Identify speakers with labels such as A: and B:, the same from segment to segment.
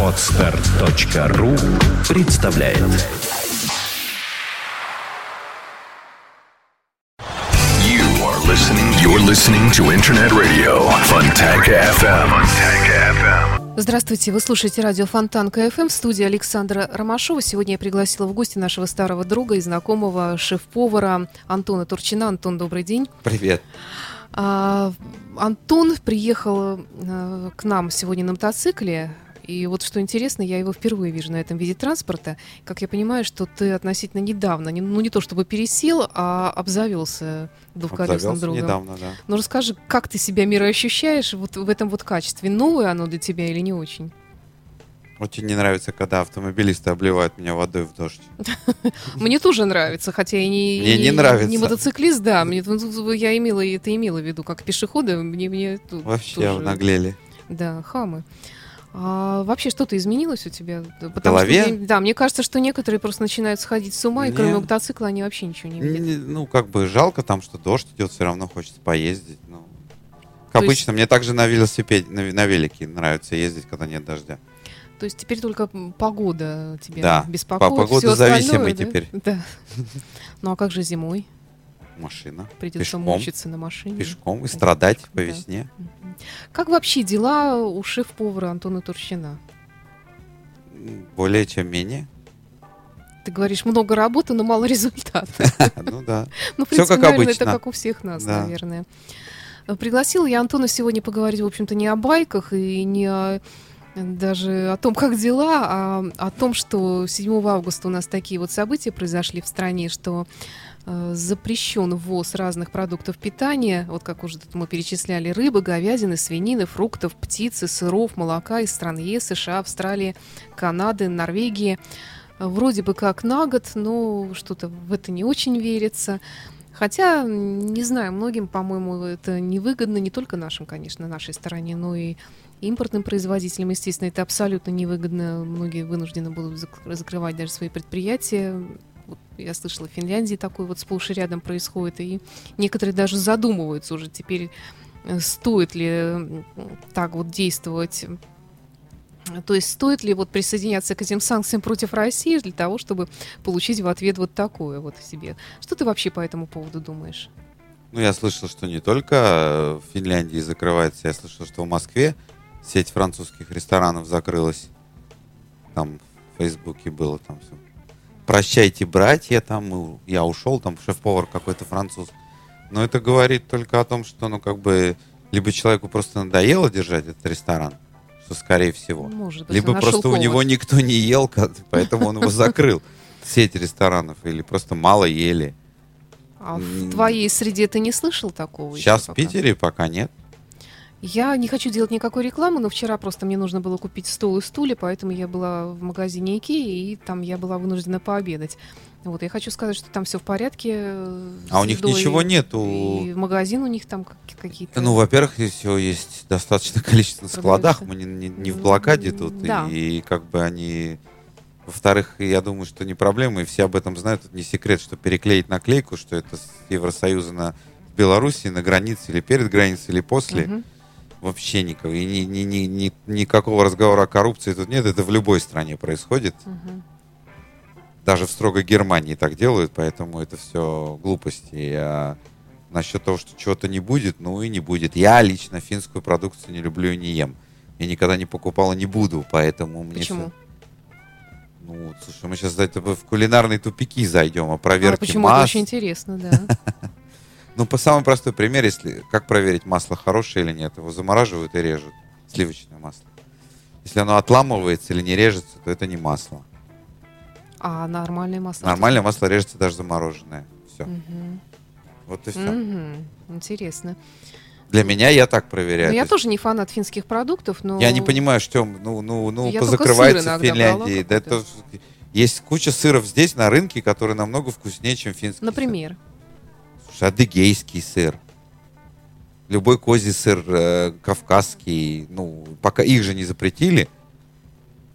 A: Отстар.ру представляет
B: You are listening. You're listening to Internet Radio Fontanka FM. Fontanka FM.
C: Здравствуйте, вы слушаете радио Фонтан КФМ в студии Александра Ромашова. Сегодня я пригласила в гости нашего старого друга и знакомого шеф-повара Антона Турчина. Антон, добрый день.
D: Привет.
C: А, Антон приехал а, к нам сегодня на мотоцикле. И вот что интересно, я его впервые вижу на этом виде транспорта. Как я понимаю, что ты относительно недавно, не- ну не то чтобы пересел, а обзавелся двухколесным другом.
D: недавно, да.
C: Ну расскажи, как ты себя мироощущаешь вот в этом вот качестве? Новое оно для тебя или не очень?
D: Очень не нравится, когда автомобилисты обливают меня водой в дождь.
C: Мне тоже нравится, хотя я не,
D: Мне не нравится.
C: не мотоциклист, да. Мне, я имела это имела в виду как пешехода. Мне, мне
D: Вообще наглели.
C: Да, хамы. А вообще что-то изменилось у тебя? Да,
D: В голове?
C: Что, да, мне кажется, что некоторые просто начинают сходить с ума, и
D: Не.
C: кроме мотоцикла они вообще ничего не видят.
D: Не- Ну, как бы жалко там, что дождь идет, все равно хочется поездить. Ну, как
C: То есть-
D: обычно, мне также на велосипеде, на, на велике нравится ездить, когда нет дождя.
C: То есть теперь только погода тебя
D: Да,
C: беспокоит.
D: по- погодозависимый
C: остальное, да?
D: теперь.
C: Да. Ну а как же зимой?
D: Машина.
C: Придется
D: пешком,
C: мучиться на машине.
D: пешком и страдать по
C: Да.
D: весне.
C: Как вообще дела у шеф-повара Антона Турчина?
D: М, Более чем менее.
C: Ты говоришь, много работы, но мало результата.
D: Ну да.
C: Ну, в принципе, наверное, это как у всех нас, наверное. Пригласила я Антона сегодня поговорить, в общем-то, не о байках и не о- даже о том, как дела, а о том, что 7 августа у нас такие вот события произошли в стране, что э, запрещен ввоз разных продуктов питания, вот как уже тут мы перечисляли, рыбы, говядины, свинины, фруктов, птицы, сыров, молока из стран ЕС, США, Австралии, Канады, Норвегии. Вроде бы как на год, но что-то в это не очень верится. Хотя, не знаю, многим, по-моему, это невыгодно, не только нашим, конечно, нашей стороне, но и импортным производителям, естественно, это абсолютно невыгодно. Многие вынуждены будут зак- закрывать даже свои предприятия. Вот я слышала, в Финляндии такое вот сплошь и рядом происходит, и некоторые даже задумываются уже теперь, э, стоит ли так вот действовать то есть стоит ли вот присоединяться к этим санкциям против России для того, чтобы получить в ответ вот такое вот себе? Что ты вообще по этому поводу думаешь?
D: Ну, я слышал, что не только э, в Финляндии закрывается, я слышал, что в Москве сеть французских ресторанов закрылась. Там в Фейсбуке было там все. Прощайте, братья, там и я ушел, там шеф-повар какой-то француз. Но это говорит только о том, что, ну, как бы, либо человеку просто надоело держать этот ресторан, скорее всего,
C: Может быть,
D: либо просто у него никто не ел, поэтому он его закрыл. Сеть ресторанов, или просто мало ели.
C: А в твоей среде ты не слышал такого?
D: Сейчас в? Питере пока нет.
C: Я не хочу делать никакой рекламы, но вчера просто мне нужно было купить стол и стулья, поэтому я была в магазине Икеи, и там я была вынуждена пообедать. Вот, я хочу сказать, что там все в порядке. э,
D: А у них ничего нету?
C: И магазин у них там как- какие-то...
D: Ну, во-первых, все есть достаточное количество на складах, мы не, не- не в блокаде тут,
C: да.
D: и, как бы они... Во-вторых, я думаю, что не проблема, и все об этом знают, это не секрет, что переклеить наклейку, что это с Евросоюза на Белоруссии, на границе, или перед границей, или после,
C: Мгм.
D: Вообще никого. И ни, ни- ни- ни- никакого разговора о коррупции тут нет, это в любой стране происходит.
C: Мгм.
D: Даже в строгой Германии так делают, поэтому это все глупости. А насчет того, что чего-то не будет, ну и не будет. Я лично финскую продукцию не люблю и не ем. Я никогда не покупал и не буду, поэтому мне...
C: Почему?
D: всё- Ну, слушай, мы сейчас в кулинарные тупики зайдем,
C: А,
D: проверке
C: почему это
D: масс.
C: очень интересно, да.
D: Ну, по самый простой пример, если как проверить, масло хорошее или нет. Его замораживают и режут. Сливочное масло. Если оно отламывается или не режется, то это не масло.
C: А нормальное масло?
D: Нормальное масло режется даже замороженное. Все.
C: Мгм.
D: Вот и все.
C: Мгм. Интересно.
D: Для меня я так проверяю.
C: Ну,
D: То
C: я
D: есть
C: тоже не фанат финских продуктов, но...
D: я не понимаю, что ну, ну, ну,
C: Я
D: позакрывается
C: сыр
D: в Финляндии. Да это есть куча сыров здесь на рынке, которые намного вкуснее, чем финский. сыр.
C: Например.
D: Слушай, адыгейский сыр. Любой козий сыр, э, кавказский, ну, пока их же не запретили,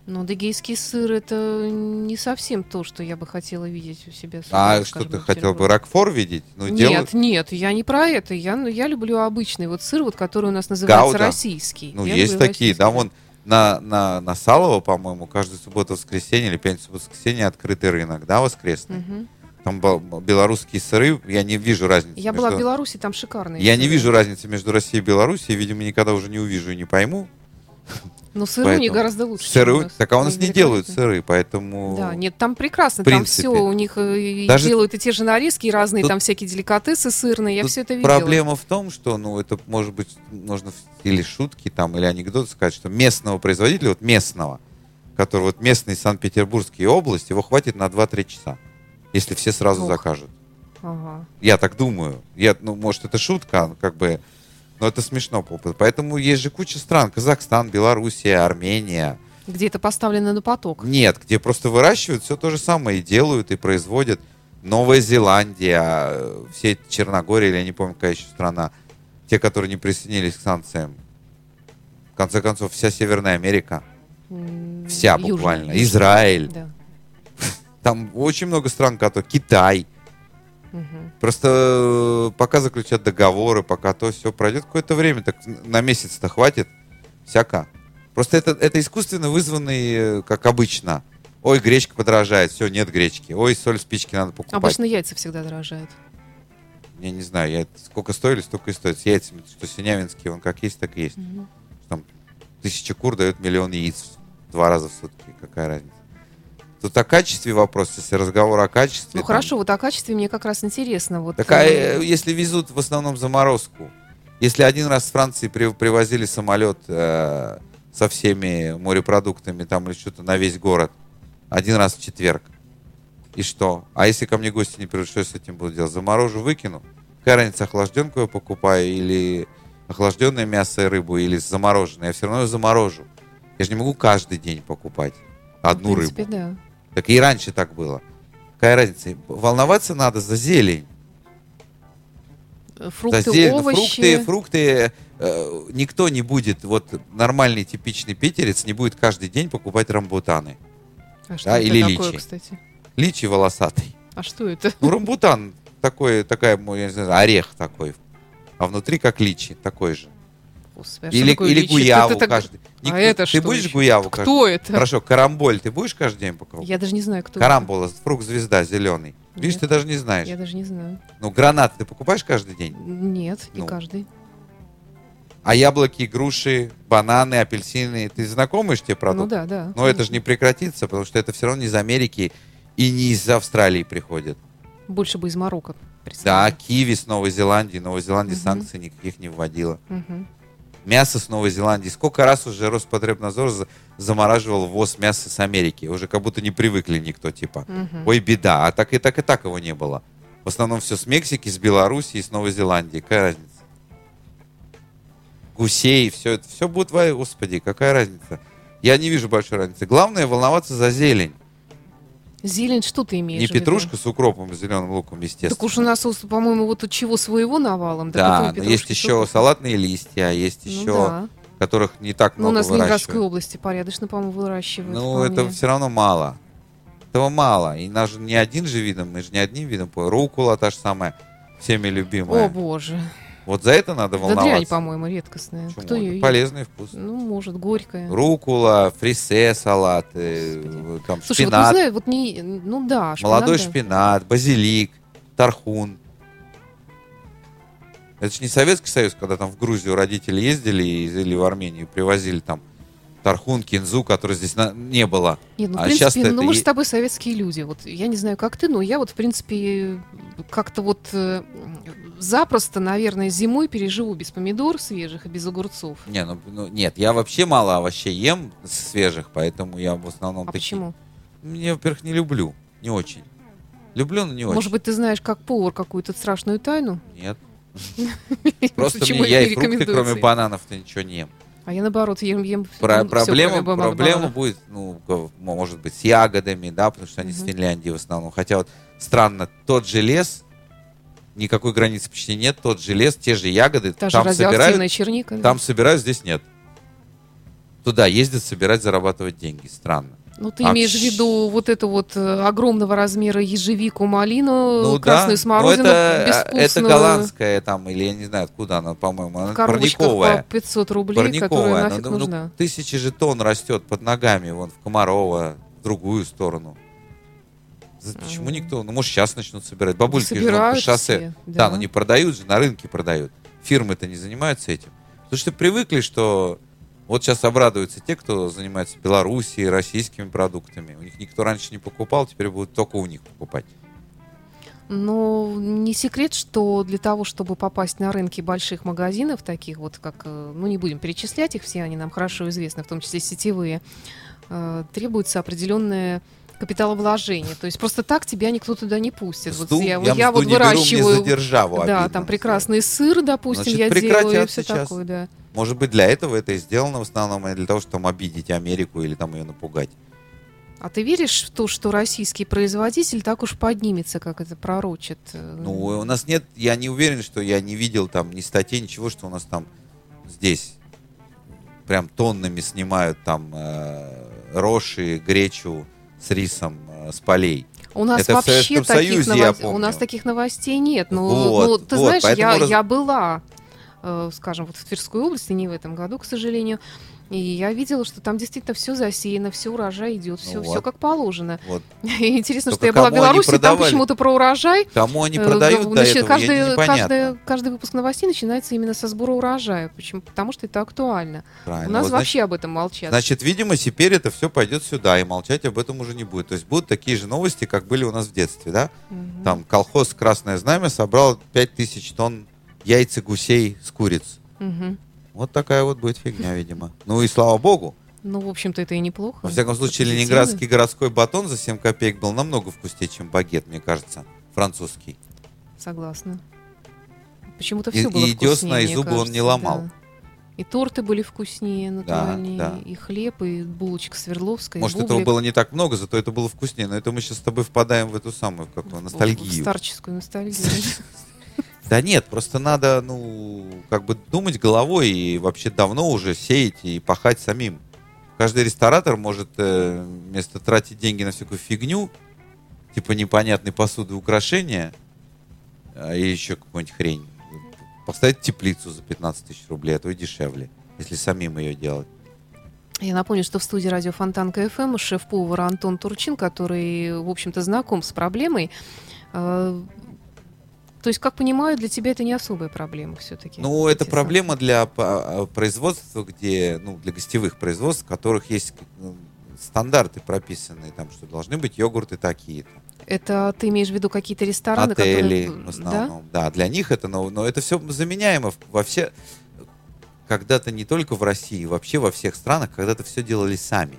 C: Но дегейский сыр это не совсем то, что я бы хотела видеть у себя.
D: А что ты хотел бы. Рокфор видеть? Ну,
C: Нет,
D: делают-
C: нет, я не про это. Я, ну, я люблю обычный вот сыр, вот, который у нас называется
D: Гауда?
C: российский.
D: Ну,
C: Я
D: есть такие,
C: российский,
D: да, вон на, на, на Салово, по-моему, каждую субботу, воскресенье или пятницу, воскресенье открытый рынок, да, воскресный.
C: Мгм.
D: Там белорусские сыры, я не вижу разницы.
C: Я была в
D: между-
C: Беларуси, там шикарные.
D: Я не
C: сыры.
D: вижу разницы между Россией и Белоруссией, видимо, никогда уже не увижу и не пойму.
C: Но сыры у них
D: Поэтому
C: гораздо лучше.
D: Сыры,
C: у нас.
D: так а у нас не делают сыры, поэтому...
C: Да, нет, там прекрасно, там все у них э,
D: Даже-
C: делают и те же нарезки, и разные
D: Тут-
C: там всякие деликатесы сырные, я все это видела.
D: Проблема в том, что, ну, это может быть, в стиле шутки там или анекдот сказать, что местного производителя, вот местного, который вот местный Санкт-Петербургские области, его хватит на 2-3 часа, если все сразу
C: Ох.
D: закажут.
C: Ага.
D: Я так думаю. Я, ну, может, это шутка, как бы, но это смешно. по- Поэтому есть же куча стран. Казахстан, Белоруссия, Армения.
C: Где это поставлено на поток.
D: Нет, где просто выращивают все то же самое и делают, и производят. Новая Зеландия, э, все Черногория, или я не помню, какая еще страна. Те, которые не присоединились к санкциям. В конце концов, вся Северная Америка. Вся
C: южный,
D: буквально. Израиль.
C: Да.
D: Там очень много стран, которые... Китай.
C: Мгм.
D: Просто э, пока заключат договоры, пока то все пройдет какое-то время, так на месяц-то хватит. Всяко. Просто это, это искусственно вызванный, э, как обычно. Ой, гречка подорожает, все, нет гречки. Ой, соль спички надо покупать.
C: Обычно яйца всегда дорожают.
D: Я не знаю, я, сколько стоили, столько и стоит. С яйцами, что синявинские, он как есть, так и есть.
C: Мгм.
D: Там тысяча кур дает миллион яиц два раза в сутки. Какая разница? Тут о качестве вопрос, если разговор о качестве.
C: Ну
D: там-
C: хорошо, вот о качестве мне как раз интересно. Вот,
D: Так а
C: э,
D: э, если везут в основном заморозку, если один раз с Франции при- привозили самолет э, со всеми морепродуктами там или что-то на весь город, один раз в четверг, и что? А если ко мне гости не придут, что я с этим буду делать? Заморожу, выкину? Какая разница, охлажденку я покупаю или охлажденное мясо и рыбу, или замороженное? Я все равно ее заморожу. Я же не могу каждый день покупать одну
C: в принципе,
D: рыбу.
C: да.
D: Так и раньше так было. Какая разница? Волноваться надо за зелень.
C: Фрукты,
D: За зелень.
C: овощи.
D: Фрукты, фрукты э, никто не будет, вот нормальный типичный питерец не будет каждый день покупать рамбутаны.
C: А что
D: да,
C: это
D: или
C: такое,
D: личи.
C: кстати?
D: Личи волосатый.
C: А что это?
D: Ну, рамбутан такой, такая, ну, я не знаю, орех такой. А внутри как личи, такой же.
C: Господи, а
D: Или, или
C: личи?
D: гуяву
C: Это так-
D: каждый.
C: А
D: Никто-
C: это
D: ты
C: что
D: будешь
C: еще?
D: гуяву каждый?
C: Кто это?
D: Хорошо, карамболь ты будешь каждый день покупать?
C: Я даже не знаю, кто
D: Карамбола, фрукт звезда зеленый. Видишь,
C: Нет.
D: ты даже не
C: это.
D: знаешь.
C: Я даже не знаю.
D: Ну, гранат ты покупаешь каждый день?
C: Нет, не
D: Ну,
C: каждый.
D: А яблоки, груши, бананы, апельсины, ты знакомы ж те продукты?
C: Ну да, да.
D: Но это же не прекратится, потому что это все равно не из Америки и не из Австралии приходит.
C: Больше бы из Марокко.
D: Да, киви с Новой Зеландии. Новая Зеландия
C: Мгм.
D: санкций никаких не вводила.
C: Мгм.
D: Мясо с Новой Зеландии. Сколько раз уже Роспотребнадзор за- замораживал ввоз мяса с Америки. Уже как будто не привыкли никто, типа.
C: Мгм.
D: Ой, беда. А так и так и так его не было. В основном все с Мексики, с Белоруссии с Новой Зеландии. Какая разница? Гусей, все это. Все будет, господи, какая разница? Я не вижу большой разницы. Главное волноваться за зелень.
C: Зелень, что ты имеешь
D: Не
C: в виду?
D: петрушка с укропом, с зеленым луком, естественно.
C: Так уж у нас, по-моему, вот тут чего своего навалом.
D: Да, но есть еще салатные листья, есть
C: Ну
D: еще,
C: да.
D: которых не так
C: Ну, у
D: много
C: нас в Ленинградской области порядочно, по-моему, выращивают.
D: Ну,
C: вполне.
D: это все равно мало. Этого мало. И нас же не один же видом, мы же не одним видом. Рукула та же самая, всеми любимая.
C: О, боже.
D: Вот за это надо
C: Да
D: волноваться.
C: дрянь, по-моему, редкостная.
D: Почему?
C: Кто ее ест?
D: Полезный вкус.
C: Ну, может, горькая.
D: Рукула, фрисе салаты,
C: Господи.
D: там
C: Слушай, вот
D: шпинат,
C: не знаю, вот не... Ну да, шпинат,
D: молодой
C: да.
D: шпинат, базилик, тархун. Это же не Советский Союз, когда там в Грузию родители ездили или в Армению привозили там тархун, кинзу, который здесь на- не было.
C: Нет, ну, в
D: А
C: принципе, ну,
D: это
C: мы же с тобой советские люди. Вот я не знаю, как ты, но я вот, в принципе, как-то вот э, запросто, наверное, зимой переживу без помидор свежих и без огурцов.
D: Не, ну, ну, нет, я вообще мало овощей ем свежих, поэтому я в основном
C: А
D: такие-
C: почему?
D: Я, во-первых, не люблю. Не очень. Люблю, но не очень.
C: Может быть, ты знаешь, как повар, какую-то страшную тайну?
D: Нет. Просто мне, я и фрукты, кроме бананов-то ничего не ем.
C: А я, наоборот, ем, ем
D: Про-
C: ну,
D: проблема,
C: бананов.
D: проблема будет, ну, может быть, с ягодами, да, потому что они с
C: Мгм.
D: Финляндии в основном. Хотя вот странно, тот же лес, никакой границы почти нет, тот же лес, те же ягоды,
C: Та же
D: там
C: радиоактивная
D: собирают,
C: черника. да.
D: там собирают, здесь нет. туда ездят собирать, зарабатывать деньги. Странно.
C: Ну, ты
D: А
C: имеешь в виду вот эту вот э, огромного размера ежевику, малину,
D: Ну
C: красную
D: да,
C: смородину,
D: но это, это голландская там, или я не знаю, откуда она, по-моему, она парниковая.
C: по 500 рублей, которая
D: Парниковая.
C: нафиг
D: Ну, ну,
C: нужна.
D: тысячи же тонн растет под ногами, вон в Комарова, в другую сторону. Почему никто? Ну, может, сейчас начнут собирать. Бабульки же вон по шоссе.
C: все,
D: Да,
C: да.
D: но не продают же, на рынке продают. Фирмы-то не занимаются этим. Потому что привыкли, что вот сейчас обрадуются те, кто занимается Белоруссией, российскими продуктами. У них никто раньше не покупал, теперь будут только у них покупать.
C: Но не секрет, что для того, чтобы попасть на рынки больших магазинов, таких вот как, э, ну не будем перечислять их, все они нам хорошо известны, в том числе сетевые, э, требуется определенное капиталовложение. То есть просто так тебя никто туда не пустит. Вот
D: Мзду-
C: я,
D: я
C: я вот выращиваю,
D: державу
C: да,
D: обидно
C: там прекрасный сыр, допустим,
D: Значит,
C: я делаю и все
D: сейчас.
C: такое, да.
D: Может быть, для этого это и сделано в основном, для того, чтобы там обидеть Америку или там ее напугать.
C: А ты веришь в то, что российский производитель так уж поднимется, как это пророчит? э,
D: Ну, у нас нет, я не уверен, что я не видел там ни статей, ничего, что у нас там здесь прям тоннами снимают там э, рожи, гречу с рисом э, с полей.
C: У нас
D: Это в
C: вообще
D: Советском
C: таких
D: Союзе,
C: новостей, у нас таких новостей нет. Ну,
D: Вот,
C: ну, ты
D: вот,
C: знаешь, я,
D: раз-
C: я была, э, скажем, вот в Тверской области, не в этом году, к сожалению, и я видела, что там действительно все засеяно, все урожай идет, все,
D: Ну
C: все
D: вот.
C: как положено.
D: Вот.
C: И интересно,
D: Только
C: что я была в Беларуси, там почему-то про урожай.
D: Кому они
C: э,
D: продают
C: г-
D: до этого,
C: каждый, каждый, каждый выпуск новостей начинается именно со сбора урожая. Почему? Потому что это актуально.
D: Правильно.
C: У нас
D: Вот,
C: вообще об этом молчат.
D: Значит, видимо, теперь это все пойдет сюда, и молчать об этом уже не будет. То есть будут такие же новости, как были у нас в детстве, да?
C: Мгм.
D: Там колхоз «Красное знамя» собрал 5000 тонн яйца гусей с куриц.
C: Мгм.
D: Вот такая вот будет фигня, видимо. Ну и слава богу.
C: Ну, в общем-то, это и неплохо.
D: Во всяком случае,
C: Это
D: ленинградский городской батон за 7 копеек был намного вкуснее, чем багет, мне кажется, французский.
C: Согласна. Почему-то
D: И-
C: все было
D: и десна,
C: вкуснее,
D: и
C: мне
D: зубы он не
C: кажется,
D: ломал.
C: да. И торты были вкуснее, натуральнее,
D: да.
C: и хлеб, и булочка Свердловская, и
D: Может,
C: бублик.
D: этого было не так много, зато это было вкуснее. Но это мы сейчас с тобой впадаем в эту самую, в какую,
C: В-
D: ностальгию.
C: старческую ностальгию.
D: Да нет, просто надо, ну, как бы думать головой и вообще давно уже сеять и пахать самим. Каждый ресторатор может э, вместо тратить деньги на всякую фигню, типа непонятной посуды, украшения, а, еще какую-нибудь хрень, поставить теплицу за 15 тысяч рублей, а то и дешевле, если самим ее делать.
C: Я напомню, что в студии радио Фонтанка ФМ шеф-повар Антон Турчин, который, в общем-то, знаком с проблемой. То есть, как понимаю, для тебя это не особая проблема все-таки.
D: Ну, это проблема для по- производства, где, ну, для гостевых производств, в которых есть ну, стандарты прописанные, там, что должны быть йогурты такие-то.
C: Это ты имеешь в виду какие-то рестораны,
D: отели
C: которые...
D: в основном. Да? для них это, но, но это все заменяемо во все. Когда-то не только в России, вообще во всех странах, когда-то все делали сами.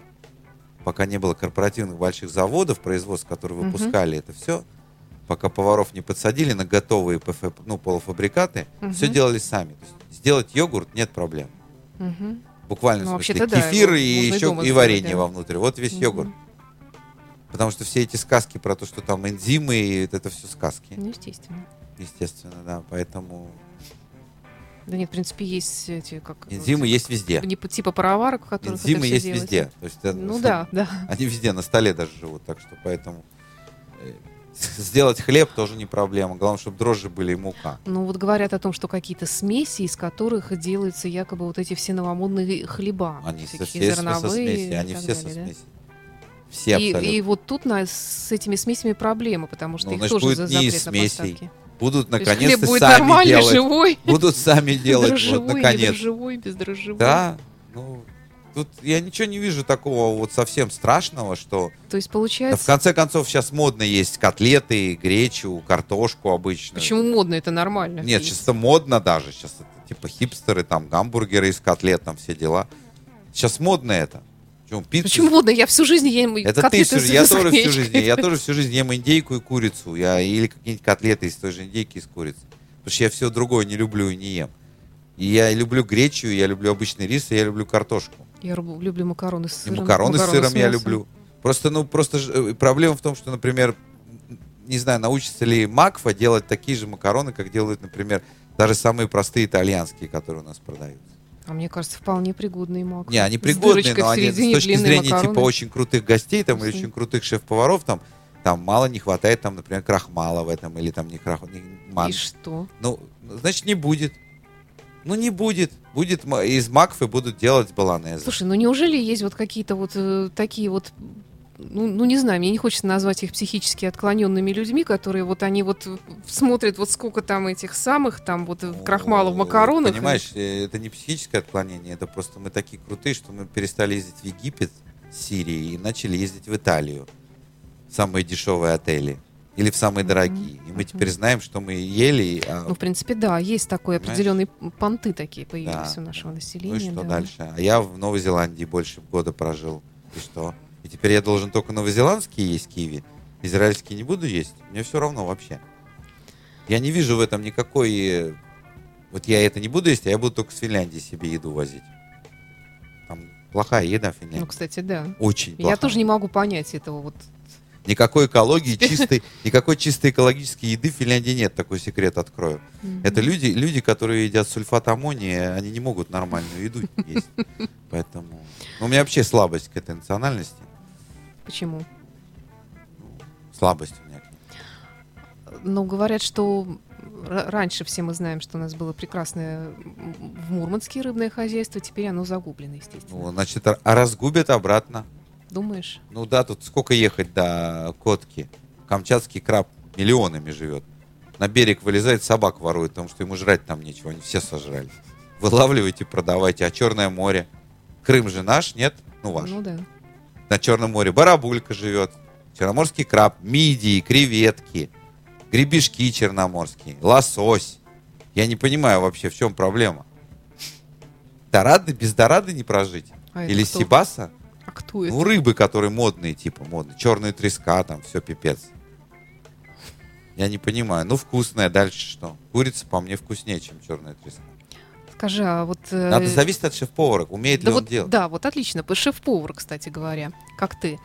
D: Пока не было корпоративных больших заводов, производств, которые выпускали это все, пока поваров не подсадили на готовые ПФ, ну, полуфабрикаты,
C: Мгм.
D: все делали сами. То есть сделать йогурт нет проблем.
C: Да? Мгм.
D: Буквально
C: Ну,
D: в смысле,
C: да,
D: кефир
C: его
D: и еще и варенье
C: да.
D: вовнутрь. Вот весь
C: Мгм.
D: йогурт. Потому что все эти сказки про то, что там энзимы, и это все сказки.
C: Ну, естественно.
D: Естественно, да. Поэтому
C: Да нет, в принципе, есть эти, как...
D: энзимы есть везде.
C: Не типа пароварок, в которых
D: Энзимы есть
C: делается.
D: везде. То есть, это-
C: Ну да, да.
D: Они везде, на столе даже живут. Так что поэтому э, сделать хлеб тоже не проблема. Главное, чтобы дрожжи были и мука.
C: Ну вот говорят о том, что какие-то смеси, из которых делаются якобы вот эти все новомодные хлеба.
D: Они со, все со
C: зерновые
D: смеси.
C: и
D: Они все со
C: далее, да?
D: смеси. Все
C: И,
D: абсолютно.
C: и вот тут на, с этими смесями проблема, потому что
D: Ну,
C: их
D: значит,
C: тоже
D: будет
C: за
D: не из
C: запрет
D: смесей.
C: поставки.
D: Будут
C: То есть хлеб
D: наконец-то
C: будет
D: сами
C: нормальный,
D: делать.
C: живой,
D: Будут сами делать. Вот,
C: дрожжевой, не
D: наконец.
C: дрожжевой, бездрожжевой.
D: Да, ну, тут я ничего не вижу такого вот совсем страшного, что...
C: То есть
D: Да, в
C: получается,
D: конце концов, сейчас модно есть котлеты, гречу, картошку обычную.
C: почему модно, это нормально.
D: Нет,
C: есть.
D: сейчас модно даже. Сейчас это типа хипстеры, там гамбургеры из котлет, там все дела. Сейчас модно это. Почему? Пиццу-
C: Почему модно? Я всю жизнь ем
D: Это ты
C: котлеты
D: всю
C: с-
D: жизнь, я тоже всю жизнь, я тоже всю жизнь ем индейку и курицу, я или какие-нибудь котлеты из той же индейки и с курицы, потому что я все другое не люблю и не ем. И я люблю гречу, я люблю обычный рис, и я люблю картошку.
C: Я люблю макароны с
D: И
C: сыром.
D: макароны с сыром я
C: мясом.
D: люблю. Просто, ну, просто ж- э, проблема в том, что, например, не знаю, научится ли Макфа делать такие же макароны, как делают, например, даже самые простые итальянские, которые у нас продаются.
C: А мне кажется, вполне пригодный мак.
D: Не, они
C: С
D: пригодные, но они с точки зрения типа
C: макароны.
D: очень крутых гостей там или очень крутых шеф-поваров там, там мало не хватает там, например, крахмала в этом или там не крах, не ман-
C: И что?
D: Ну, значит, не будет. Ну, не будет. Будет из маков и будут делать баланезы.
C: Слушай, ну неужели есть вот какие-то вот э, такие вот ну, ну, не знаю, мне не хочется назвать их психически отклоненными людьми, которые вот они вот э, смотрят вот сколько там этих самых, там вот э, крахмала в
D: Ну,
C: макаронах.
D: Понимаешь, э, это не психическое отклонение, это просто мы такие крутые, что мы перестали ездить в Египет, Сирии и начали ездить в Италию. Самые дешевые отели. Или в самые дорогие. И мы теперь знаем, что мы ели. а,
C: Ну, в принципе, да, есть такой
D: Понимаешь?
C: определенные понты такие появились
D: Да,
C: у нашего населения.
D: ну и что
C: да.
D: дальше? А я в Новой Зеландии больше года прожил. И что? И теперь я должен только новозеландские есть киви? Израильские не буду есть? Мне все равно вообще. Я не вижу в этом никакой... э, Вот я это не буду есть, а я буду только с Финляндии себе еду возить. Там плохая еда в
C: Ну,
D: Финляндии.
C: кстати, да.
D: Очень
C: Я
D: плохая.
C: тоже не могу понять этого вот.
D: Никакой экологии, чистой, никакой чистой экологической еды в Финляндии нет, такой секрет открою. Это люди, люди, которые едят сульфат аммония, они не могут нормальную еду есть. Поэтому... Ну, у меня вообще слабость к этой национальности.
C: Почему?
D: Слабость у меня.
C: Ну, говорят, что раньше все мы знаем, что у нас было прекрасное в Мурманске рыбное хозяйство, теперь оно загублено, естественно.
D: Ну, значит, а разгубят обратно.
C: Думаешь?
D: Ну да, тут сколько ехать до Котки? Камчатский краб миллионами живет. На берег вылезает, собак ворует, потому что ему жрать там нечего, они все сожрали. Вылавливайте, продавайте. А Черное море? Крым же наш, нет? Ну, ваш.
C: Ну да.
D: на Черном море. Барабулька живет. Черноморский краб, мидии, креветки, гребешки черноморские, лосось. Я не понимаю вообще, в чем проблема. Дорады, без дорады не прожить?
C: А
D: Или сибаса?
C: Это?
D: Ну, рыбы, которые модные, типа, модные. Черная треска, там, все пипец. Я не понимаю. Ну, вкусная, дальше что? Курица по мне вкуснее, чем черная треска.
C: Скажи, а вот... э,
D: Надо зависеть от шеф-повара, умеет
C: да
D: ли он
C: вот,
D: делать.
C: Да, вот отлично. Шеф-повар, кстати говоря. Как ты.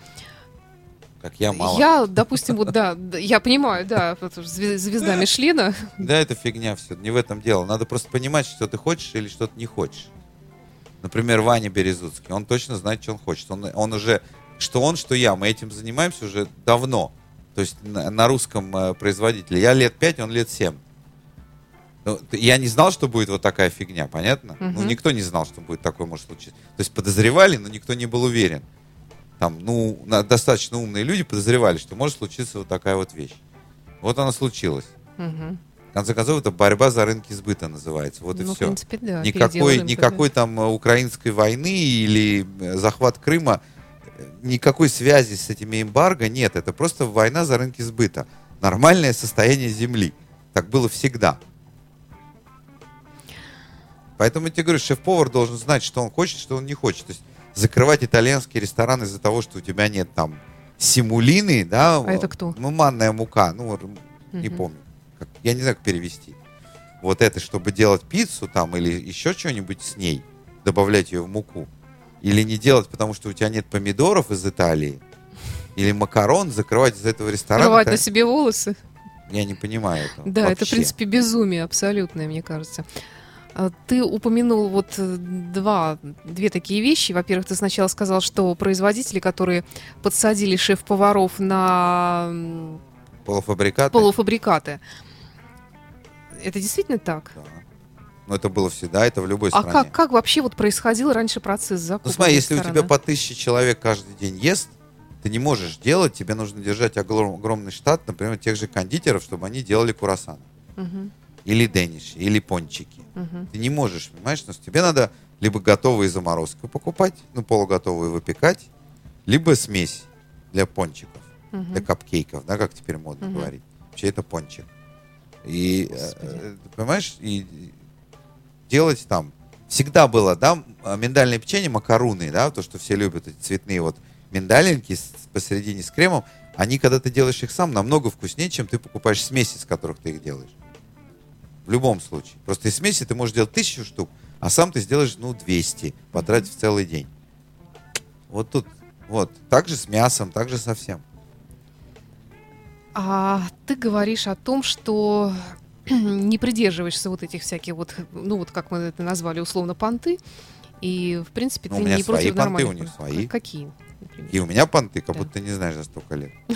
D: Как я мало.
C: Я, допустим, вот да, я понимаю, да, звезда Мишлена.
D: Да, это фигня все, не в этом дело. Надо просто понимать, что ты хочешь или что ты не хочешь. Например, Ваня Березуцкий, он точно знает, что он хочет. Он, он уже, что он, что я, мы этим занимаемся уже давно. То есть на, на русском э, производителе. Я лет пять, он лет семь. Ну, т- я не знал, что будет вот такая фигня, понятно? Ну,
C: Мгм.
D: никто не знал, что будет такое может случиться. То есть подозревали, но никто не был уверен. Там, ну, достаточно умные люди подозревали, что может случиться вот такая вот вещь. Вот она случилась.
C: Мгм.
D: В конце концов, это борьба за рынки сбыта называется. Вот и
C: ну, в
D: все.
C: принципе, да.
D: Никакой, никакой там э, украинской войны или э, захват Крыма, э, никакой связи с этими эмбарго нет. Это просто война за рынки сбыта. Нормальное состояние земли. Так было всегда. Поэтому я тебе говорю, шеф-повар должен знать, что он хочет, что он не хочет. То есть закрывать итальянский ресторан из-за того, что у тебя нет там симулины, да?
C: А это кто?
D: Ну, манная мука, ну, не помню. Я не знаю, как перевести. Вот это, чтобы делать пиццу там или еще что-нибудь с ней, добавлять ее в муку. Или не делать, потому что у тебя нет помидоров из Италии. Или макарон, закрывать из этого ресторана.
C: Рвать
D: это-
C: на себе волосы.
D: Я не понимаю этого.
C: Да, это, в
D: вообще.
C: принципе, безумие абсолютное, мне кажется. А, Ты упомянул вот э, два, две такие вещи. Во-первых, ты сначала сказал, что производители, которые подсадили шеф-поваров на
D: Полуфабрикаты.
C: полуфабрикаты, это действительно так?
D: Да. Но это было всегда, это в любой
C: А
D: стране.
C: как, как вообще вот происходил раньше процесс закупки
D: Ну смотри, если у
C: ресторана?
D: тебя по тысяче человек каждый день ест, ты не можешь делать, тебе нужно держать огром- огромный штат, например, тех же кондитеров, чтобы они делали курасан.
C: Мгм,
D: Или дениши, или пончики.
C: мгм.
D: Ты не можешь, понимаешь? Но тебе надо либо готовые заморозку покупать, ну, полуготовые выпекать, либо смесь для пончиков,
C: Мгм.
D: для капкейков, да, как теперь модно
C: Мгм.
D: говорить. Вообще это пончик. И, э,
C: Господи.
D: э, понимаешь, и делать там. Всегда было, да, а, миндальное печенье, макаруны, да, то, что все любят, эти цветные вот миндалинки с- посередине с кремом, они, когда ты делаешь их сам, намного вкуснее, чем ты покупаешь смеси, из которых ты их делаешь. В любом случае. Просто из смеси ты можешь делать тысячу штук, а сам ты сделаешь, ну, 200, потратив целый день. Вот тут, вот. Так же с мясом, так же со всем.
C: А ты говоришь о том, что не придерживаешься вот этих всяких вот, ну вот как мы это назвали условно понты, и в принципе
D: Ну,
C: ты
D: у меня
C: не
D: свои
C: против
D: понты, у них свои.
C: Какие? например?
D: И у меня понты, как
C: Да.
D: будто ты не знаешь за столько лет.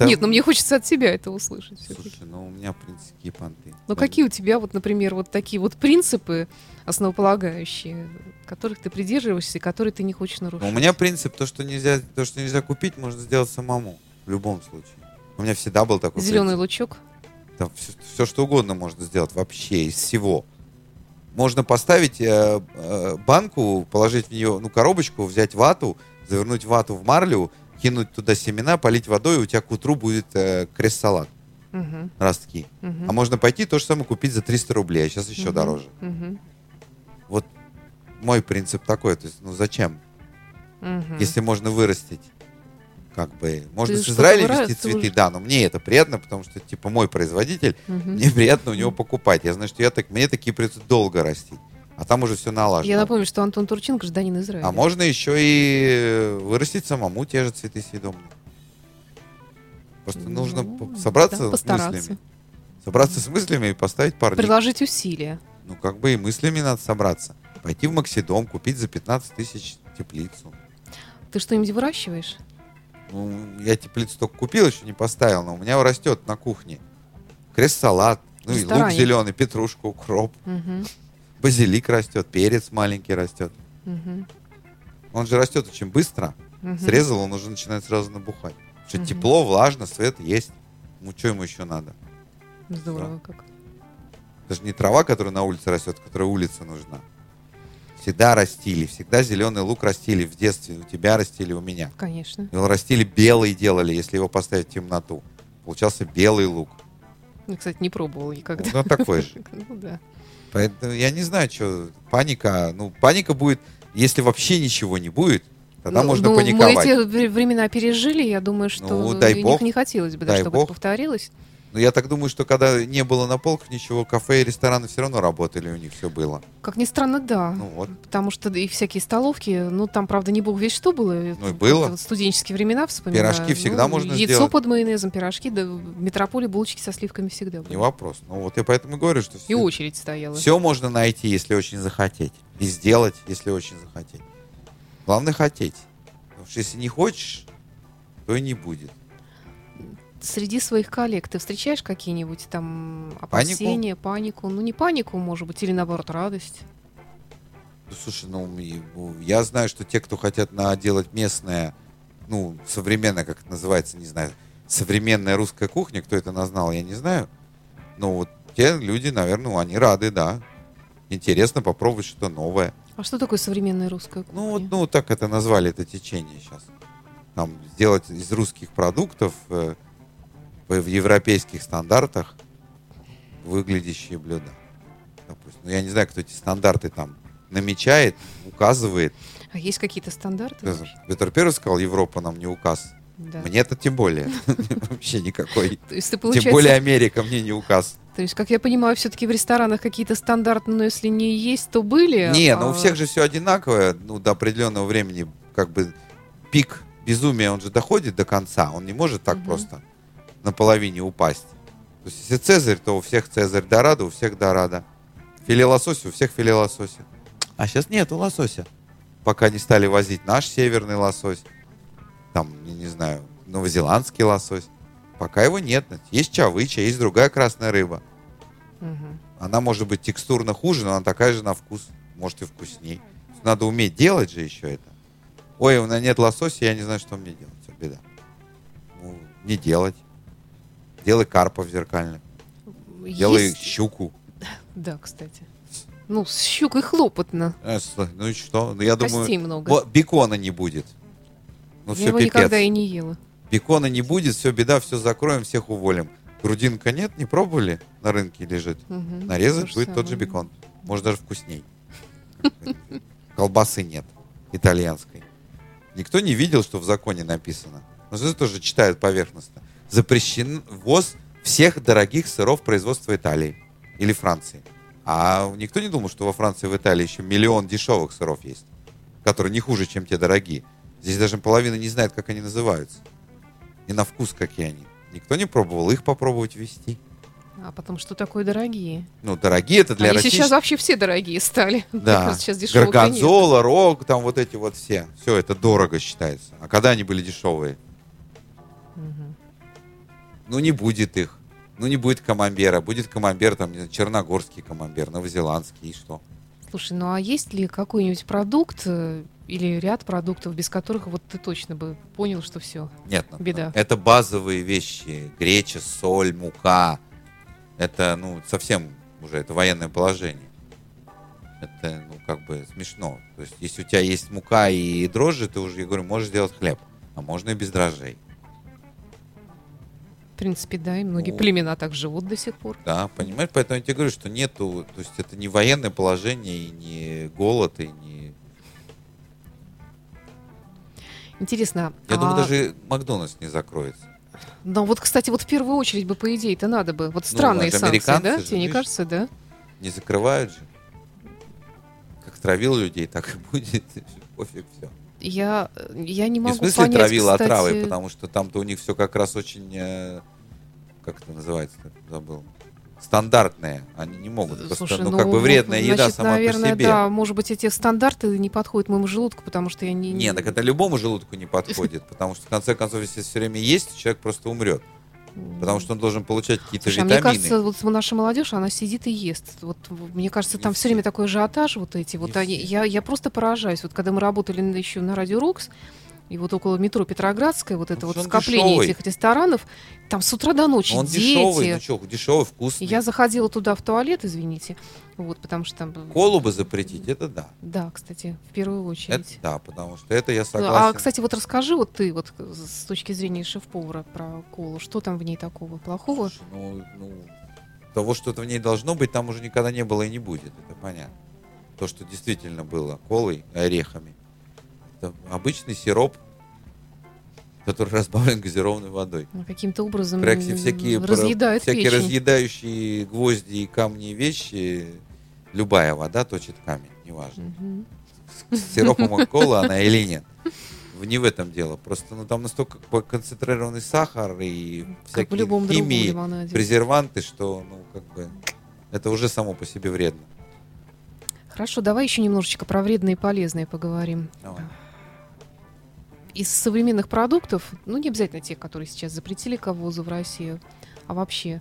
C: Нет, ну мне хочется от тебя это услышать.
D: Слушай, ну у меня, в принципе, какие понты.
C: Ну какие у тебя вот, например, вот такие вот принципы основополагающие, которых ты придерживаешься и которые ты не хочешь нарушить?
D: Ну, у меня принцип, то, что нельзя, то, что нельзя купить, можно сделать самому. В любом случае. У меня всегда был такой
C: Зеленый
D: принцип.
C: лучок.
D: Там все, что угодно можно сделать вообще из всего. Можно поставить э, э, банку, положить в нее, ну, коробочку, взять вату, завернуть вату в марлю, кинуть туда семена, полить водой, и у тебя к утру будет э, крест-салат,
C: Мгм,
D: ростки.
C: мгм,
D: А можно пойти то же самое купить за 300 рублей, а сейчас еще
C: мгм,
D: дороже.
C: мгм,
D: Вот мой принцип такой, то есть, ну зачем,
C: мгм.
D: если можно вырастить? Как бы, можно
C: Ты
D: с Израиля
C: ты
D: цветы,
C: уже-
D: да, но мне это приятно, потому что, типа, мой производитель,
C: Мгм.
D: мне приятно у него покупать. Я знаю, что я так, мне такие придется долго растить, а там уже все налажено.
C: Я напомню, что Антон Турчин гражданин Израиля.
D: А можно еще и вырастить самому те же цветы съедобные. Просто
C: Ну,
D: нужно собраться
C: да,
D: с мыслями. Собраться с мыслями и поставить парник.
C: Приложить усилия.
D: Ну, как бы и мыслями надо собраться. Пойти в Максидом, купить за 15 тысяч теплицу.
C: Ты что-нибудь выращиваешь?
D: Ну, я теплицу только купил, еще не поставил, но у меня растет на кухне. Крест-салат, ну и лук зеленый, петрушка, укроп,
C: Мгм,
D: базилик растет, перец маленький растет.
C: мгм,
D: Он же растет очень быстро.
C: мгм.
D: Срезал, он уже начинает сразу набухать. Что
C: Мгм.
D: тепло, влажно, свет есть. Ну, что ему еще надо?
C: Здорово как.
D: Это же не трава, которая на улице растет, которая улице нужна. Всегда растили, всегда зеленый лук растили в детстве. У тебя растили, у меня.
C: Конечно.
D: Его растили белый делали, если его поставить в темноту. Получался белый лук.
C: Я, кстати, не пробовала никогда.
D: Ну, такой же.
C: Ну да.
D: Поэтому я не знаю, что паника. Ну, паника будет, если вообще ничего не будет, тогда
C: Ну,
D: можно
C: ну,
D: паниковать.
C: Мы эти вре- времена пережили, я думаю, что
D: Ну, дай
C: не,
D: бог.
C: не хотелось бы, да, чтобы
D: бог.
C: это повторилось.
D: Но я так думаю, что когда не было на полках ничего, кафе и рестораны все равно работали, у них все было.
C: Как ни странно, да.
D: Ну вот.
C: Потому что и всякие столовки, ну там, правда, не бог весь что было.
D: Ну и было.
C: Студенческие времена вспоминаю.
D: Пирожки всегда
C: Ну,
D: можно
C: Яйцо
D: сделать.
C: под майонезом, пирожки, да, в метрополе булочки со сливками всегда были.
D: Не вопрос. Ну вот я поэтому и говорю, что
C: И
D: все,
C: очередь стояла.
D: все можно найти, если очень захотеть. И сделать, если очень захотеть. Главное хотеть. Потому что если не хочешь, то и не будет.
C: Среди своих коллег ты встречаешь какие-нибудь там опасения, панику? Ну, не панику, может быть, или наоборот, радость.
D: Ну, слушай, ну, ну, я знаю, что те, кто хотят наделать местное, ну, современное, как это называется, не знаю, современная русская кухня, кто это назнал, я не знаю. Но вот те люди, наверное, ну, они рады, да. Интересно попробовать что-то новое.
C: А что такое современная русская кухня?
D: Ну, вот, ну, так это назвали, это течение сейчас. Там сделать из русских продуктов э, в европейских стандартах выглядящие блюда. Допустим. Ну, я не знаю, кто эти стандарты там намечает, указывает.
C: А есть какие-то стандарты?
D: Петр Первый сказал, Европа нам не указ.
C: Да.
D: Мне это тем более. Вообще никакой.
C: То есть ты,
D: Тем
C: получается,
D: более Америка мне не указ.
C: то есть, как я понимаю, все-таки в ресторанах какие-то стандарты, но если не есть, то были.
D: Не, ну
C: а
D: у всех же все одинаковое, ну, до определенного времени, как бы, пик безумия, он же доходит до конца, он не может так
C: Мгм.
D: просто на половине упасть. То есть, если Цезарь, то у всех Цезарь Дорадо, у всех Дорадо. Филе лосося, у всех филе лосося. А сейчас нету лосося. Пока не стали возить наш северный лосось, там, я не знаю, новозеландский лосось. Пока его нет. Есть чавыча, есть другая красная рыба.
C: Мгм.
D: Она может быть текстурно хуже, но она такая же на вкус. Может и вкусней. Надо уметь делать же еще это. Ой, у меня нет лосося, я не знаю, что мне делать. Беда. Ну, не делать. Делай карпов зеркальных. Делай
C: Есть-
D: щуку.
C: Да, кстати. Ну, с щукой хлопотно.
D: Э, Ну и что? Ну я думаю,
C: Костей много.
D: вот, бекона не будет. Ну
C: я
D: все,
C: его
D: пипец.
C: никогда и не ела.
D: Бекона не будет, все, беда, все закроем, всех уволим. Грудинка нет, не пробовали? На рынке лежит.
C: Мгм.
D: Нарезать будет тот же
C: самое.
D: бекон. Может, даже вкусней. Колбасы нет итальянской. Никто не видел, что в законе написано. Но это тоже читают поверхностно. Запрещен ввоз всех дорогих сыров производства Италии или Франции. А никто не думал, что во Франции и в Италии еще миллион дешевых сыров есть, которые не хуже, чем те дорогие. Здесь даже половина не знает, как они называются. И на вкус какие они. Никто не пробовал их попробовать ввести.
C: А потом, что такое дорогие?
D: Ну, дорогие это для
C: Они
D: российских...
C: сейчас вообще все дорогие стали.
D: Да,
C: сейчас
D: горгонзола, рог, там вот эти вот все. Все это дорого считается. А когда они были дешевые? Ну, не будет их. Ну, не будет камамбера. Будет камамбер, там, не знаю, черногорский камамбер, новозеландский, и что?
C: Слушай, ну а есть ли какой-нибудь продукт э, или ряд продуктов, без которых вот ты точно бы понял, что все?
D: Нет, ну,
C: Беда.
D: это базовые вещи. Греча, соль, мука. Это, ну, совсем уже, это военное положение. Это, ну, как бы смешно. То есть, если у тебя есть мука и дрожжи, ты уже, я говорю, можешь делать хлеб. А можно и без дрожжей.
C: В принципе, да, и многие
D: Ну.
C: племена так живут до сих пор.
D: Да, понимаешь? Поэтому я тебе говорю, что нету, то есть это не военное положение, и не голод, и не...
C: Интересно,
D: Я
C: а-
D: думаю, даже Макдональдс не закроется.
C: Но вот, кстати, вот в первую очередь бы, по идее, это надо бы. Вот
D: Ну,
C: странные
D: это
C: санкции, да?
D: же,
C: Тебе не кажется, да?
D: Не закрывают же. Как травил людей, так и будет. Пофиг все.
C: Я, я не
D: Не в
C: могу
D: смысле
C: понять,
D: травила
C: кстати,
D: отравой, потому что там-то у них все как раз очень... э, Как это называется? Забыл. Стандартные. Они не могут. Просто,
C: Слушай,
D: ну, как бы вредная еда
C: значит,
D: сама
C: наверное,
D: по себе.
C: да, может быть, эти стандарты не подходят моему желудку, потому что я не...
D: Не, так это любому желудку не подходит, потому что в конце концов, если все время есть, человек просто умрет, потому что он должен получать какие-то
C: Слушай, а мне
D: витамины.
C: кажется, вот наша молодежь, она сидит и ест. Вот мне кажется, там
D: все.
C: время такой ажиотаж, вот эти вот
D: все.
C: Я, я просто поражаюсь. Вот когда мы работали еще на радио Рокс, и вот около метро Петроградская, вот это
D: Ну,
C: вот скопление
D: дешевый.
C: этих ресторанов, там с утра до ночи
D: Он
C: дети.
D: дешевый, ну что, дешевый, вкусный.
C: Я заходила туда в туалет, извините, вот, потому что там...
D: Колу бы запретить, это да.
C: Да, кстати, в первую
D: Это
C: очередь.
D: да, потому что это я
C: Ну,
D: согласен.
C: А, кстати, вот расскажи вот ты, вот с точки зрения шеф-повара про колу, что там в ней такого плохого?
D: Слушай, ну, ну, того, что в ней должно быть, там уже никогда не было и не будет, это понятно. То, что действительно было колой и орехами. Это обычный сироп, который разбавлен газированной водой.
C: Ну, Каким-то образом
D: всякие,
C: разъедает
D: всякие
C: печень.
D: разъедающие гвозди и камни и вещи, любая вода точит камень, неважно. С сиропом от колы она или нет. Не в этом дело. Просто ну, там настолько концентрированный сахар и
C: Как
D: всякие
C: любом
D: химии, презерванты, что, ну, как бы, это уже само по себе вредно.
C: Хорошо, давай еще немножечко про вредные и полезные поговорим.
D: Давай.
C: Из современных продуктов, ну не обязательно тех, которые сейчас запретили к ввозу в Россию, а вообще,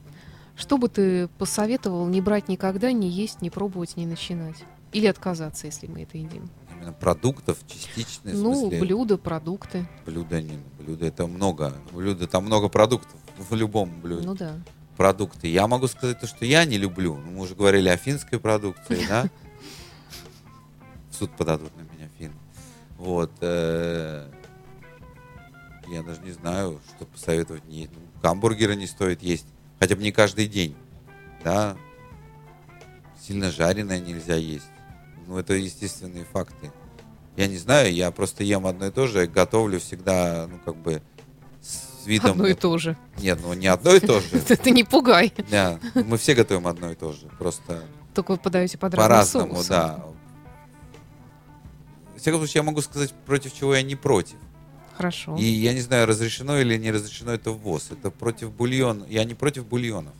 C: что бы ты посоветовал не брать никогда, не есть, не пробовать, не начинать? Или отказаться, если мы это едим?
D: Именно продуктов частичные, в
C: ну,
D: смысле,
C: блюда, продукты.
D: блюда, не, блюда это много. Блюда, там много продуктов в любом блюде.
C: Ну да.
D: продукты. Я могу сказать то, что я не люблю. Ну, Мы уже говорили о финской продукции, да? В суд подадут на меня фин. Вот. э, Я даже не знаю, что посоветовать. Ну, гамбургеры не стоит есть. Хотя бы не каждый день. Да? Сильно жареное нельзя есть. Ну, это естественные факты. Я не знаю, я просто ем одно и то же, готовлю всегда, ну, как бы, с видом...
C: Одно и то же.
D: Нет, ну не одно и то же.
C: Ты не пугай.
D: Да, мы все готовим одно и то же, просто
C: Только вы подаете под
D: по-разному, да. В всяком случае, я могу сказать, против чего я не против.
C: Хорошо.
D: И я не знаю, разрешено или не разрешено это ввоз. Это против бульон. Я не против бульонов.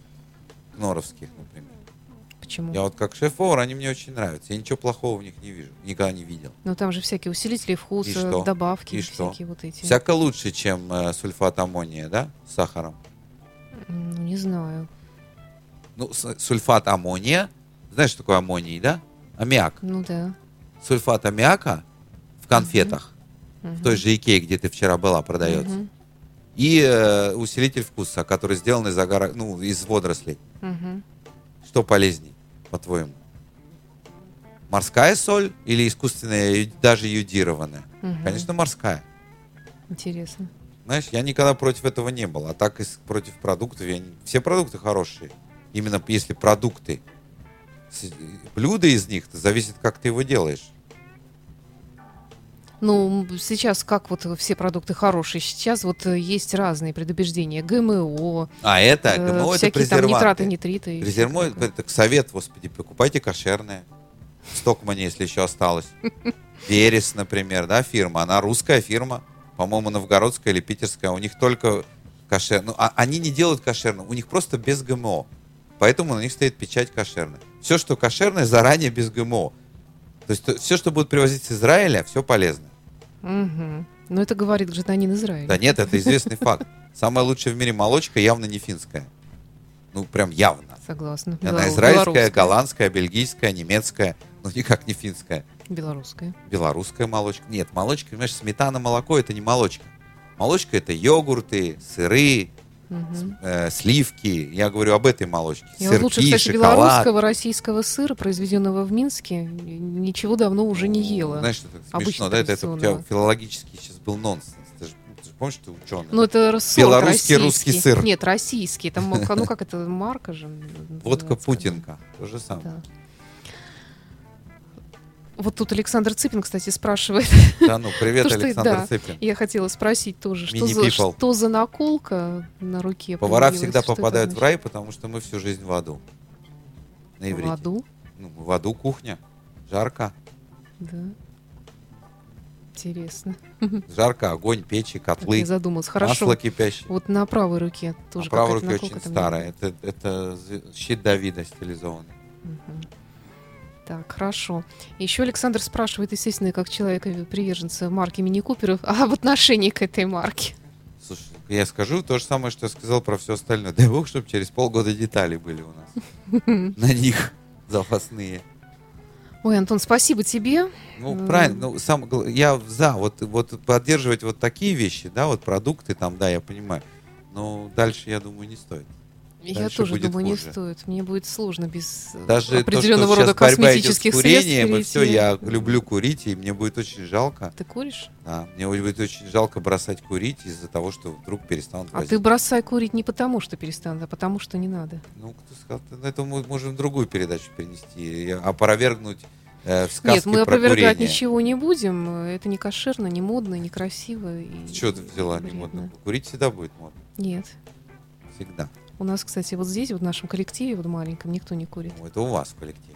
D: Кноровских, например.
C: Почему?
D: Я вот как шеф-повар, они мне очень нравятся. Я ничего плохого в них не вижу. Никогда не видел.
C: Ну там же всякие усилители
D: И
C: вкуса,
D: что?
C: добавки,
D: И что?
C: всякие вот эти.
D: Всяко лучше, чем э, сульфат аммония, да? С сахаром.
C: Ну, не знаю.
D: Ну, сульфат аммония. Знаешь, что такое аммоний, да? Аммиак.
C: Ну да.
D: Сульфат аммиака в конфетах. В той же Икее, где ты вчера была, продается.
C: Мгм.
D: И э, усилитель вкуса, который сделан из, агара, ну, из водорослей.
C: Мгм.
D: Что полезней, по-твоему? Морская соль или искусственная, даже юдированная?
C: Мгм.
D: Конечно, морская.
C: Интересно.
D: Знаешь, я никогда против этого не был. А так из, против продуктов, я не- все продукты хорошие. Именно если продукты, блюда из них, зависит, как ты его делаешь.
C: Ну, сейчас как вот все продукты хорошие, сейчас вот э, есть разные предубеждения. ГМО,
D: А это,
C: э,
D: ГМО, это
C: всякие там нитраты, нитриты.
D: Презермо, это к совет, господи, покупайте кошерное. Стокмане, если еще осталось. Верес, например, да, фирма. Она русская фирма. По-моему, новгородская или питерская. У них только кошер. Ну, а они не делают кошерно, у них просто без ГМО. Поэтому на них стоит печать кошерная. Все, что кошерное, заранее без ГМО. То есть все, что будет привозить с Израиля, все полезно.
C: Угу. Но это говорит гражданин Израиля.
D: Да нет, это известный факт. Самая лучшая в мире молочка явно не финская. Ну, прям явно.
C: Согласна.
D: Она израильская, голландская, бельгийская, немецкая, но никак не финская.
C: Белорусская.
D: Белорусская молочка. Нет, молочка, понимаешь, сметана, молоко это не молочка. Молочка это йогурты, сыры, Э, сливки. Я говорю об этой молочке.
C: Я
D: Сырки,
C: лучше, кстати,
D: шоколад.
C: белорусского российского сыра, произведенного в Минске, ничего давно уже не ела.
D: Знаешь, что так смешно, да? Это, это у тебя филологический сейчас был нонсенс. Ты же, ты же помнишь, ты ученый?
C: Ну, это сорт
D: Белорусский
C: российский.
D: русский сыр.
C: Нет, российский. Там, ну, как это, марка же.
D: Водка
C: называется,
D: Путинка. То же самое.
C: Да. Вот тут Александр Цыпин, кстати, спрашивает.
D: Да, ну, привет,
C: То, что-
D: Александр
C: да.
D: Цыпин.
C: Я хотела спросить тоже, что за, что за наколка на руке
D: Повара всегда попадают в рай, потому что мы всю жизнь в аду. На
C: В
D: иврите.
C: аду?
D: Ну, в аду кухня. Жарко.
C: Да. Интересно.
D: Жарко, огонь, печи,
C: Так
D: котлы,
C: я задумалась. Хорошо.
D: масло кипящее.
C: Вот на правой руке тоже
D: а
C: какая-то
D: рука
C: наколка
D: очень старая. Это, это щит Давида стилизованный.
C: Мгм. Так, хорошо. Еще Александр спрашивает, естественно, как человека приверженца марки Мини Куперов, а в отношении к этой марке.
D: Слушай, я скажу то же самое, что я сказал про все остальное. Дай бог, чтобы через полгода детали были у нас. На них запасные.
C: Ой, Антон, спасибо тебе.
D: Ну,
C: Мгм.
D: правильно, ну, сам, я за, вот, вот поддерживать вот такие вещи, да, вот продукты там, да, я понимаю. Но дальше, я думаю, не стоит.
C: Я тоже думаю, не
D: хуже.
C: стоит. Мне будет сложно без э,
D: Даже
C: определенного
D: то, что
C: рода
D: сейчас борьба идет с
C: косметических
D: и
C: средств.
D: все,
C: перейти.
D: я люблю курить, и мне будет очень жалко.
C: Ты куришь?
D: Да, мне будет очень жалко бросать курить из-за того, что вдруг перестанут
C: А
D: возить.
C: ты бросай курить не потому, что перестанут, а потому, что не надо.
D: Ну, кто сказал, Ты- это мы можем другую передачу перенести, и опровергнуть э, в
C: Нет, мы
D: про
C: опровергать
D: курение.
C: ничего не будем. Это не кошерно, не модно, не красиво.
D: Чего ты взяла не модно? Курить всегда будет модно.
C: Нет.
D: Всегда.
C: У нас, кстати, вот здесь, вот в нашем коллективе, вот маленьком, никто не курит.
D: Ну, это у вас в коллективе.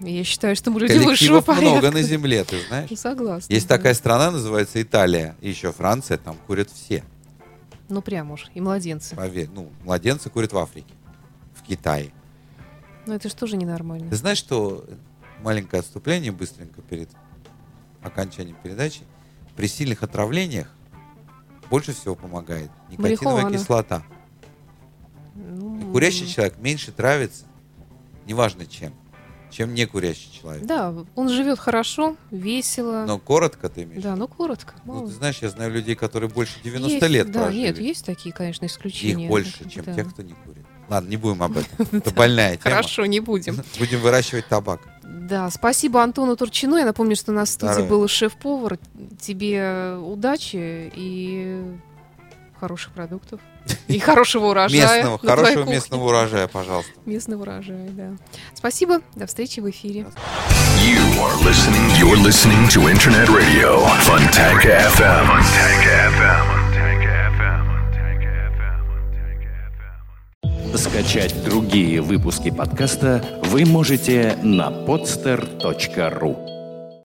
C: Я считаю, что мы люди
D: Коллективов много
C: порядка.
D: на земле, ты знаешь.
C: Ну, Согласна.
D: Есть
C: да.
D: такая страна, называется Италия, и еще Франция, там курят все.
C: Ну, прям уж. И младенцы.
D: Поверь. Ну, младенцы курят в Африке, в Китае.
C: Ну, это же тоже ненормально.
D: Ты знаешь, что маленькое отступление быстренько перед окончанием передачи. При сильных отравлениях больше всего помогает никотиновая
C: Марихуана.
D: кислота.
C: Ну,
D: И курящий человек меньше травится, неважно чем, чем не курящий человек.
C: Да, он живет хорошо, весело.
D: Но коротко ты имеешь?
C: Да, ну коротко.
D: Ну,
C: мало.
D: ты знаешь, я знаю людей, которые больше 90
C: Есть,
D: лет
C: Да,
D: прожили.
C: нет, есть такие, конечно, исключения.
D: Их больше, чем
C: Да.
D: тех, кто не курит. Ладно, не будем об этом. Это больная тема.
C: Хорошо, не будем.
D: Будем выращивать табак.
C: Да, спасибо Антону Турчину. Я напомню, что у нас в студии
D: Здоровья.
C: был шеф-повар. Тебе удачи и хороших продуктов. И хорошего урожая.
D: Местного, хорошего местного урожая, пожалуйста.
C: Местного урожая, да. Спасибо. До встречи в эфире.
B: You are listening. You're listening to Internet Radio. Funtank FM. Funtank FM.
A: Скачать другие выпуски подкаста вы можете на podster.ru